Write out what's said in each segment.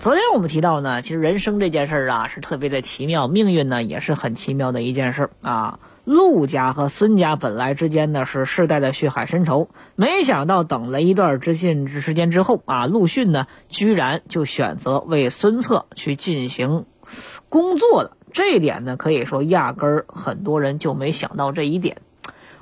昨天我们提到呢，其实人生这件事儿啊是特别的奇妙，命运呢也是很奇妙的一件事啊。陆家和孙家本来之间呢是世代的血海深仇，没想到等了一段之信时间之后啊，陆逊呢居然就选择为孙策去进行工作了。这一点呢，可以说压根儿很多人就没想到这一点。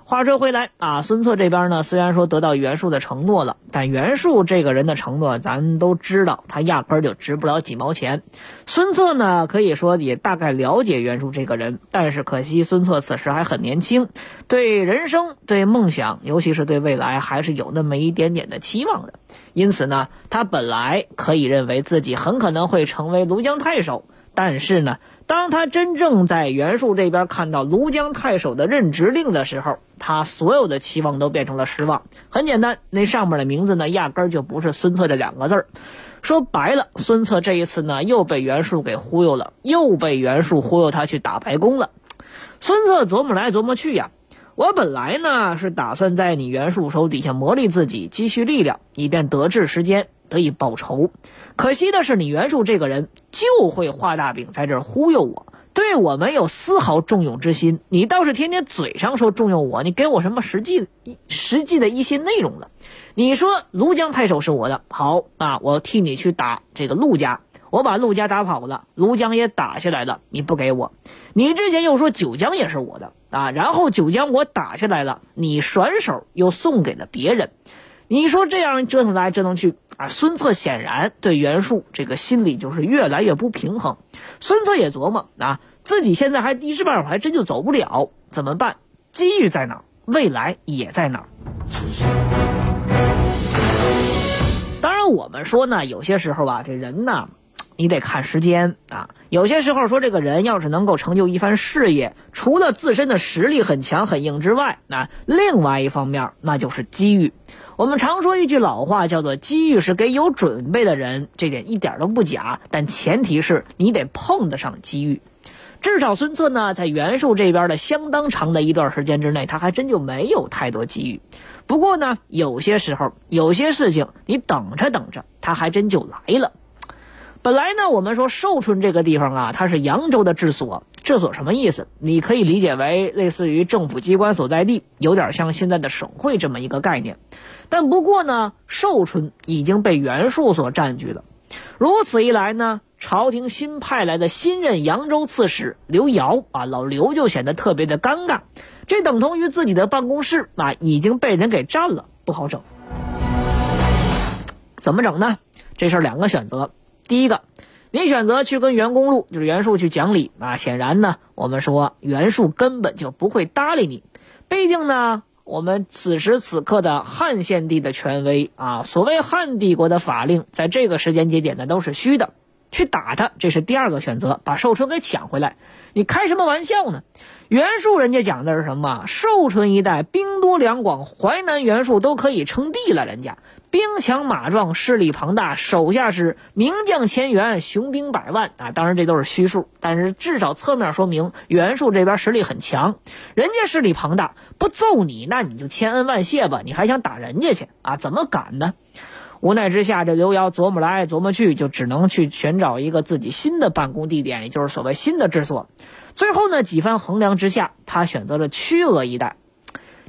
话说回来啊，孙策这边呢，虽然说得到袁术的承诺了，但袁术这个人的承诺，咱都知道，他压根儿就值不了几毛钱。孙策呢，可以说也大概了解袁术这个人，但是可惜孙策此时还很年轻，对人生、对梦想，尤其是对未来，还是有那么一点点的期望的。因此呢，他本来可以认为自己很可能会成为庐江太守，但是呢。当他真正在袁术这边看到庐江太守的任职令的时候，他所有的期望都变成了失望。很简单，那上面的名字呢，压根儿就不是孙策这两个字儿。说白了，孙策这一次呢，又被袁术给忽悠了，又被袁术忽悠他去打白宫了。孙策琢磨来琢磨去呀，我本来呢是打算在你袁术手底下磨砺自己，积蓄力量，以便得志时间得以报仇。可惜的是，你袁术这个人就会画大饼，在这儿忽悠我，对我没有丝毫重用之心。你倒是天天嘴上说重用我，你给我什么实际、实际的一些内容了？你说庐江太守是我的，好啊，我替你去打这个陆家，我把陆家打跑了，庐江也打下来了，你不给我。你之前又说九江也是我的啊，然后九江我打下来了，你甩手又送给了别人。你说这样折腾来折腾去啊，孙策显然对袁术这个心里就是越来越不平衡。孙策也琢磨啊，自己现在还一时半会儿还真就走不了，怎么办？机遇在哪儿？未来也在哪儿？当然，我们说呢，有些时候吧，这人呢，你得看时间啊。有些时候说，这个人要是能够成就一番事业，除了自身的实力很强很硬之外，那另外一方面那就是机遇。我们常说一句老话，叫做“机遇是给有准备的人”，这点一点都不假。但前提是你得碰得上机遇。至少孙策呢，在袁术这边的相当长的一段时间之内，他还真就没有太多机遇。不过呢，有些时候，有些事情，你等着等着，他还真就来了。本来呢，我们说寿春这个地方啊，它是扬州的治所。治所什么意思？你可以理解为类似于政府机关所在地，有点像现在的省会这么一个概念。但不过呢，寿春已经被袁术所占据了。如此一来呢，朝廷新派来的新任扬州刺史刘繇啊，老刘就显得特别的尴尬。这等同于自己的办公室啊已经被人给占了，不好整。怎么整呢？这事两个选择。第一个，你选择去跟袁公路，就是袁术去讲理啊。显然呢，我们说袁术根本就不会搭理你。毕竟呢。我们此时此刻的汉献帝的权威啊，所谓汉帝国的法令，在这个时间节点呢都是虚的。去打他，这是第二个选择，把寿春给抢回来。你开什么玩笑呢？袁术人家讲的是什么？寿春一带兵多粮广，淮南袁术都可以称帝了，人家。兵强马壮，势力庞大，手下是名将千员，雄兵百万啊！当然这都是虚数，但是至少侧面说明袁术这边实力很强，人家势力庞大，不揍你那你就千恩万谢吧，你还想打人家去啊？怎么敢呢？无奈之下，这刘瑶琢磨来琢磨去，就只能去寻找一个自己新的办公地点，也就是所谓新的治所。最后呢，几番衡量之下，他选择了曲阿一带。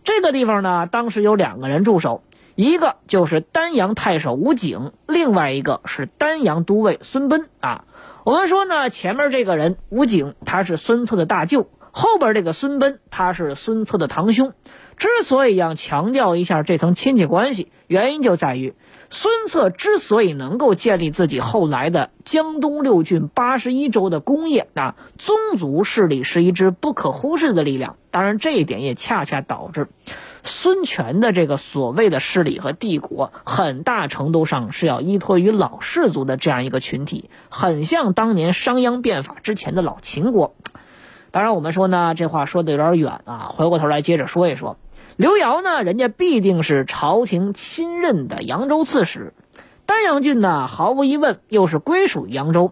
这个地方呢，当时有两个人驻守。一个就是丹阳太守吴景，另外一个是丹阳都尉孙奔啊。我们说呢，前面这个人吴景他是孙策的大舅，后边这个孙奔他是孙策的堂兄。之所以要强调一下这层亲戚关系，原因就在于孙策之所以能够建立自己后来的江东六郡八十一州的功业啊，宗族势力是一支不可忽视的力量。当然，这一点也恰恰导致。孙权的这个所谓的势力和帝国，很大程度上是要依托于老氏族的这样一个群体，很像当年商鞅变法之前的老秦国。当然，我们说呢，这话说的有点远啊，回过头来接着说一说。刘瑶呢，人家必定是朝廷亲任的扬州刺史，丹阳郡呢，毫无疑问又是归属于扬州，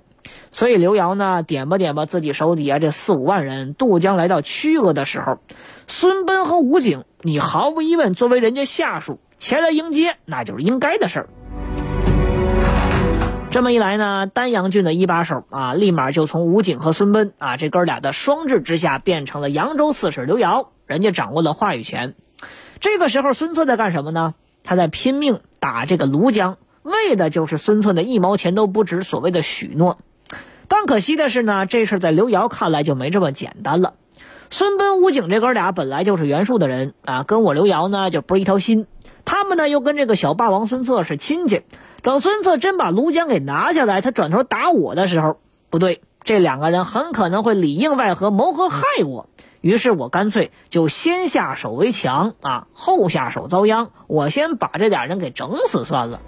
所以刘瑶呢，点吧点吧自己手底下这四五万人渡江来到曲阿的时候，孙奔和武警，你毫无疑问作为人家下属前来迎接，那就是应该的事儿。这么一来呢，丹阳郡的一把手啊，立马就从武警和孙奔啊这哥俩的双治之下，变成了扬州刺史刘瑶，人家掌握了话语权。这个时候，孙策在干什么呢？他在拼命打这个庐江，为的就是孙策的一毛钱都不值所谓的许诺。但可惜的是呢，这事在刘瑶看来就没这么简单了。孙奔、武警这哥俩本来就是袁术的人啊，跟我刘瑶呢就不是一条心。他们呢又跟这个小霸王孙策是亲戚。等孙策真把庐江给拿下来，他转头打我的时候，不对，这两个人很可能会里应外合，谋合害我。于是我干脆就先下手为强啊，后下手遭殃。我先把这俩人给整死算了。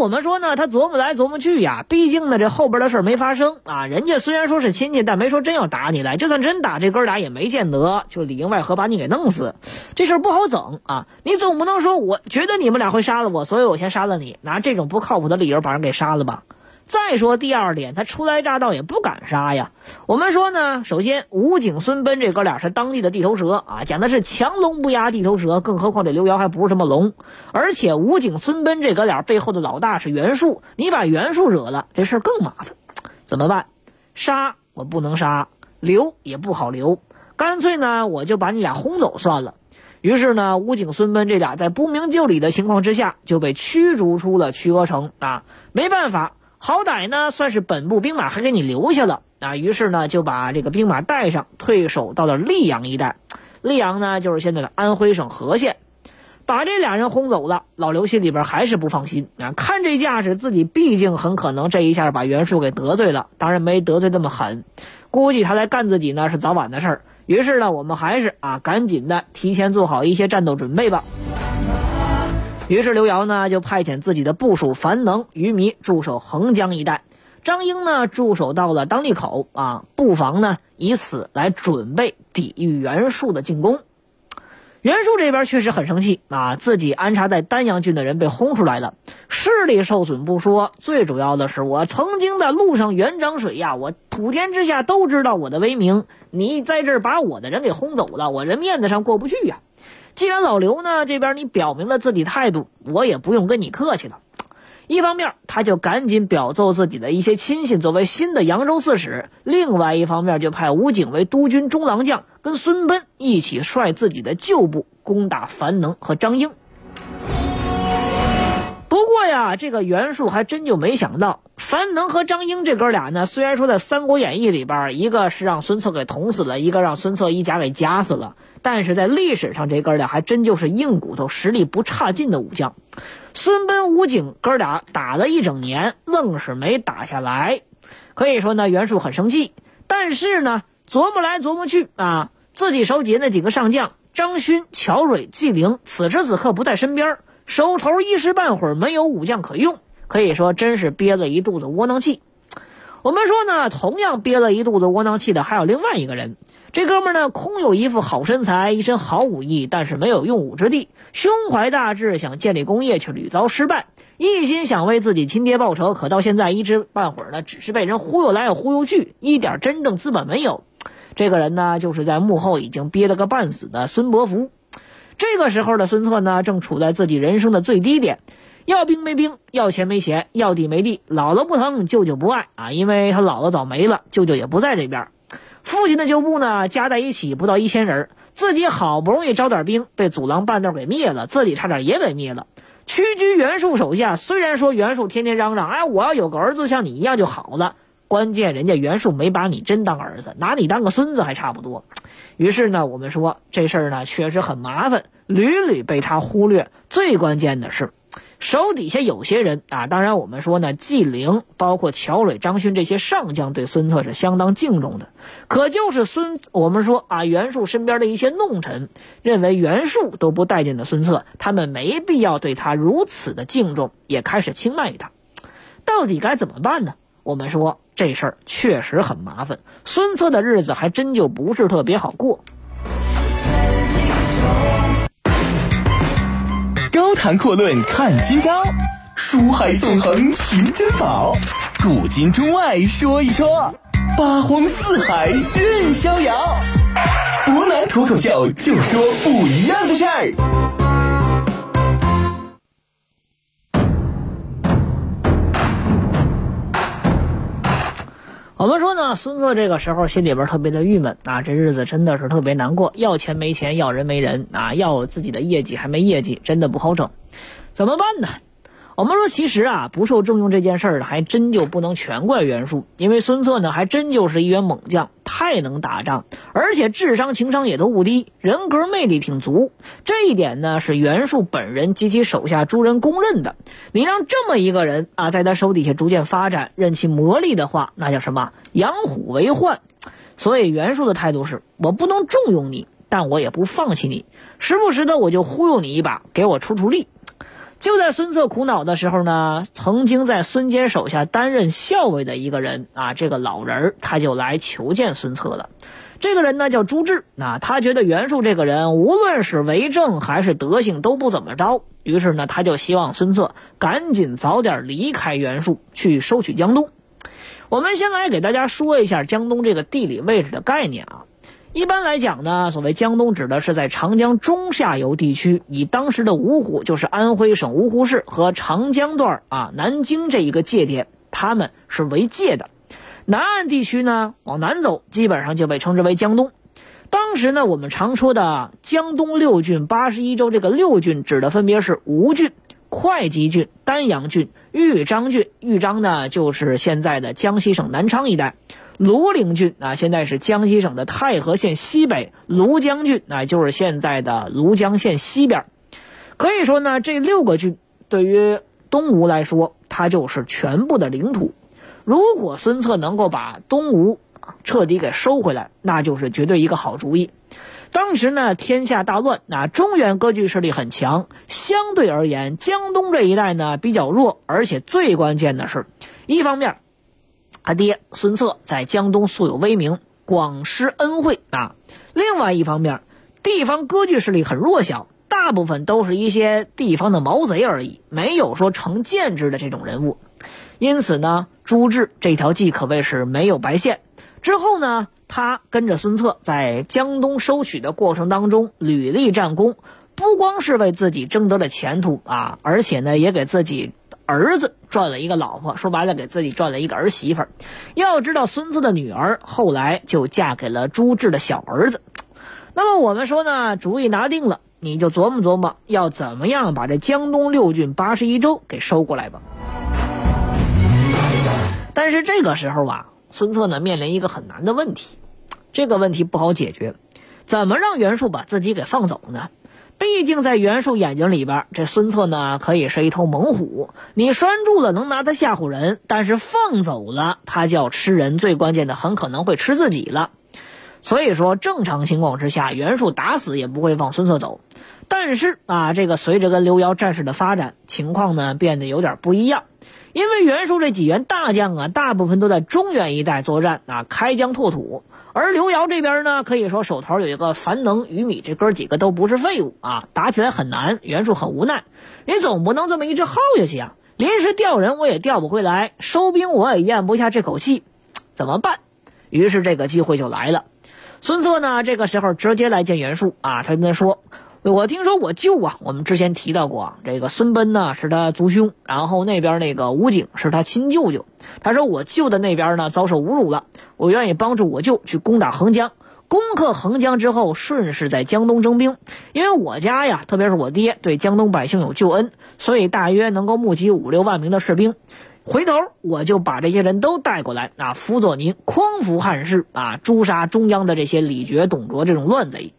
我们说呢，他琢磨来琢磨去呀，毕竟呢，这后边的事儿没发生啊。人家虽然说是亲戚，但没说真要打你来。就算真打，这哥俩也没见得就里应外合把你给弄死。这事儿不好整啊。你总不能说我觉得你们俩会杀了我，所以我先杀了你，拿这种不靠谱的理由把人给杀了吧。再说第二点，他初来乍到也不敢杀呀。我们说呢，首先武警孙奔这哥俩是当地的地头蛇啊，讲的是强龙不压地头蛇，更何况这刘瑶还不是什么龙。而且武警孙奔这哥俩背后的老大是袁术，你把袁术惹了，这事儿更麻烦。怎么办？杀我不能杀，留也不好留，干脆呢我就把你俩轰走算了。于是呢，武警孙奔这俩在不明就里的情况之下就被驱逐出了曲阿城啊，没办法。好歹呢，算是本部兵马还给你留下了啊。于是呢，就把这个兵马带上，退守到了溧阳一带。溧阳呢，就是现在的安徽省和县。把这俩人轰走了，老刘心里边还是不放心啊。看这架势，自己毕竟很可能这一下把袁术给得罪了。当然没得罪那么狠，估计他来干自己呢是早晚的事儿。于是呢，我们还是啊，赶紧的提前做好一些战斗准备吧。于是刘瑶呢就派遣自己的部属樊能、于弥驻守横江一带，张英呢驻守到了当利口啊，布防呢以此来准备抵御袁术的进攻。袁术这边确实很生气啊，自己安插在丹阳郡的人被轰出来了，势力受损不说，最主要的是我曾经的路上元涨水呀，我普天之下都知道我的威名，你在这儿把我的人给轰走了，我人面子上过不去呀。既然老刘呢这边你表明了自己态度，我也不用跟你客气了。一方面，他就赶紧表奏自己的一些亲信作为新的扬州刺史；另外一方面，就派武警为督军中郎将，跟孙奔一起率自己的旧部攻打樊能和张英。不过呀，这个袁术还真就没想到，樊能和张英这哥俩呢，虽然说在《三国演义》里边，一个是让孙策给捅死了，一个让孙策一家给夹死了。但是在历史上，这哥俩还真就是硬骨头，实力不差劲的武将。孙贲、武警哥俩打了一整年，愣是没打下来。可以说呢，袁术很生气。但是呢，琢磨来琢磨去啊，自己手底下那几个上将张勋、乔蕊、纪灵，此时此刻不在身边，手头一时半会儿没有武将可用，可以说真是憋了一肚子窝囊气。我们说呢，同样憋了一肚子窝囊气的还有另外一个人。这哥们呢，空有一副好身材，一身好武艺，但是没有用武之地，胸怀大志，想建立功业，却屡遭失败，一心想为自己亲爹报仇，可到现在一时半会儿呢，只是被人忽悠来忽悠去，一点真正资本没有。这个人呢，就是在幕后已经憋了个半死的孙伯符。这个时候的孙策呢，正处在自己人生的最低点，要兵没兵，要钱没钱，要地没地，姥姥不疼，舅舅不爱啊，因为他姥姥早没了，舅舅也不在这边。父亲的旧部呢，加在一起不到一千人，自己好不容易招点兵，被祖郎半道给灭了，自己差点也给灭了。屈居袁术手下，虽然说袁术天天嚷嚷，哎，我要有个儿子像你一样就好了，关键人家袁术没把你真当儿子，拿你当个孙子还差不多。于是呢，我们说这事儿呢确实很麻烦，屡屡被他忽略。最关键的是。手底下有些人啊，当然我们说呢，纪灵包括乔磊、张勋这些上将对孙策是相当敬重的。可就是孙，我们说啊，袁术身边的一些弄臣认为袁术都不待见的孙策，他们没必要对他如此的敬重，也开始轻慢于他。到底该怎么办呢？我们说这事儿确实很麻烦，孙策的日子还真就不是特别好过。高谈阔论看今朝，书海纵横寻珍宝，古今中外说一说，八荒四海任逍遥。湖南脱口秀，就说不一样的事儿。我们说呢，孙策这个时候心里边特别的郁闷啊，这日子真的是特别难过，要钱没钱，要人没人啊，要自己的业绩还没业绩，真的不好整，怎么办呢？我们说，其实啊，不受重用这件事儿还真就不能全怪袁术，因为孙策呢，还真就是一员猛将，太能打仗，而且智商情商也都不低，人格魅力挺足。这一点呢，是袁术本人及其手下诸人公认的。你让这么一个人啊，在他手底下逐渐发展，任其磨砺的话，那叫什么？养虎为患。所以袁术的态度是：我不能重用你，但我也不放弃你，时不时的我就忽悠你一把，给我出出力。就在孙策苦恼的时候呢，曾经在孙坚手下担任校尉的一个人啊，这个老人他就来求见孙策了。这个人呢叫朱志，那他觉得袁术这个人无论是为政还是德行都不怎么着，于是呢他就希望孙策赶紧早点离开袁术，去收取江东。我们先来给大家说一下江东这个地理位置的概念啊。一般来讲呢，所谓江东指的是在长江中下游地区，以当时的芜湖，就是安徽省芜湖市和长江段啊南京这一个界点，他们是为界的。南岸地区呢，往南走，基本上就被称之为江东。当时呢，我们常说的江东六郡八十一州，这个六郡指的分别是吴郡、会稽郡、丹阳郡、豫章郡。豫章呢，就是现在的江西省南昌一带。庐陵郡啊，现在是江西省的太和县西北；庐江郡啊，就是现在的庐江县西边。可以说呢，这六个郡对于东吴来说，它就是全部的领土。如果孙策能够把东吴彻底给收回来，那就是绝对一个好主意。当时呢，天下大乱，那中原割据势力很强，相对而言，江东这一带呢比较弱，而且最关键的是，一方面。他爹孙策在江东素有威名，广施恩惠啊。另外一方面，地方割据势力很弱小，大部分都是一些地方的毛贼而已，没有说成建制的这种人物。因此呢，朱志这条计可谓是没有白献。之后呢，他跟着孙策在江东收取的过程当中屡立战功，不光是为自己争得了前途啊，而且呢，也给自己。儿子赚了一个老婆，说白了给自己赚了一个儿媳妇。要知道，孙策的女儿后来就嫁给了朱志的小儿子。那么我们说呢，主意拿定了，你就琢磨琢磨，要怎么样把这江东六郡八十一州给收过来吧。但是这个时候啊，孙策呢面临一个很难的问题，这个问题不好解决，怎么让袁术把自己给放走呢？毕竟在袁术眼睛里边，这孙策呢可以是一头猛虎，你拴住了能拿他吓唬人，但是放走了他就要吃人，最关键的很可能会吃自己了。所以说，正常情况之下，袁术打死也不会放孙策走。但是啊，这个随着跟刘繇战事的发展，情况呢变得有点不一样，因为袁术这几员大将啊，大部分都在中原一带作战啊，开疆拓土。而刘瑶这边呢，可以说手头有一个樊能、于米，这哥几个都不是废物啊，打起来很难。袁术很无奈，你总不能这么一直耗下去啊！临时调人我也调不回来，收兵我也咽不下这口气，怎么办？于是这个机会就来了。孙策呢，这个时候直接来见袁术啊，他跟他说。我听说我舅啊，我们之前提到过，这个孙奔呢是他族兄，然后那边那个武警是他亲舅舅。他说我舅的那边呢遭受侮辱了，我愿意帮助我舅去攻打横江，攻克横江之后，顺势在江东征兵。因为我家呀，特别是我爹对江东百姓有救恩，所以大约能够募集五六万名的士兵。回头我就把这些人都带过来啊，辅佐您匡扶汉室啊，诛杀中央的这些李傕、董卓这种乱贼。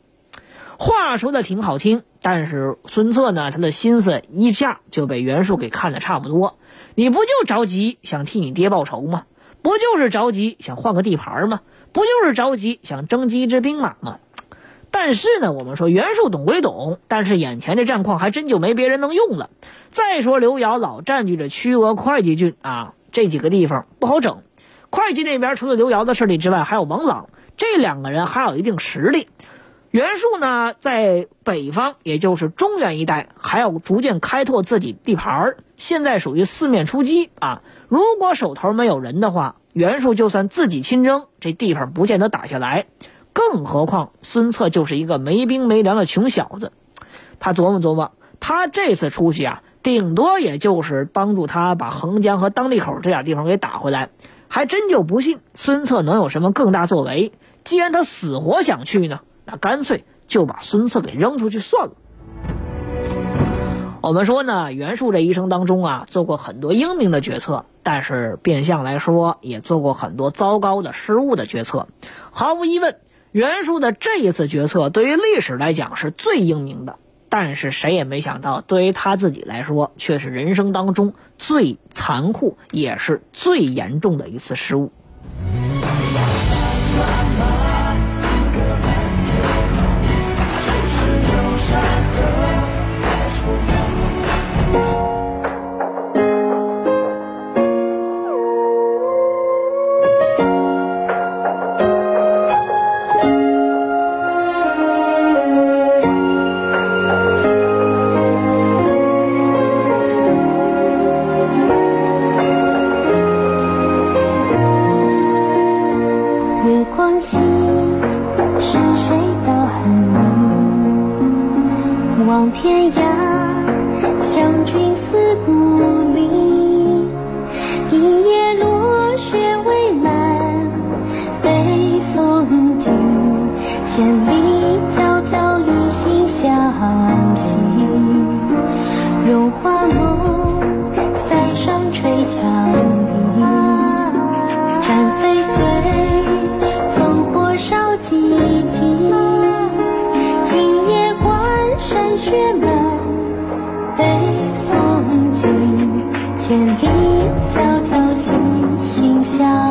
话说的挺好听，但是孙策呢，他的心思一下就被袁术给看得差不多。你不就着急想替你爹报仇吗？不就是着急想换个地盘吗？不就是着急想征集一支兵马吗？但是呢，我们说袁术懂归懂，但是眼前这战况还真就没别人能用了。再说刘繇老占据着曲阿会稽郡啊，这几个地方不好整。会稽那边除了刘瑶的势力之外，还有王朗，这两个人还有一定实力。袁术呢，在北方，也就是中原一带，还要逐渐开拓自己地盘儿。现在属于四面出击啊！如果手头没有人的话，袁术就算自己亲征，这地方不见得打下来。更何况孙策就是一个没兵没粮的穷小子，他琢磨琢磨，他这次出去啊，顶多也就是帮助他把横江和当利口这俩地方给打回来，还真就不信孙策能有什么更大作为。既然他死活想去呢？那干脆就把孙策给扔出去算了。我们说呢，袁术这一生当中啊，做过很多英明的决策，但是变相来说，也做过很多糟糕的失误的决策。毫无疑问，袁术的这一次决策对于历史来讲是最英明的，但是谁也没想到，对于他自己来说，却是人生当中最残酷也是最严重的一次失误。雪满北风紧，千里迢迢心心相。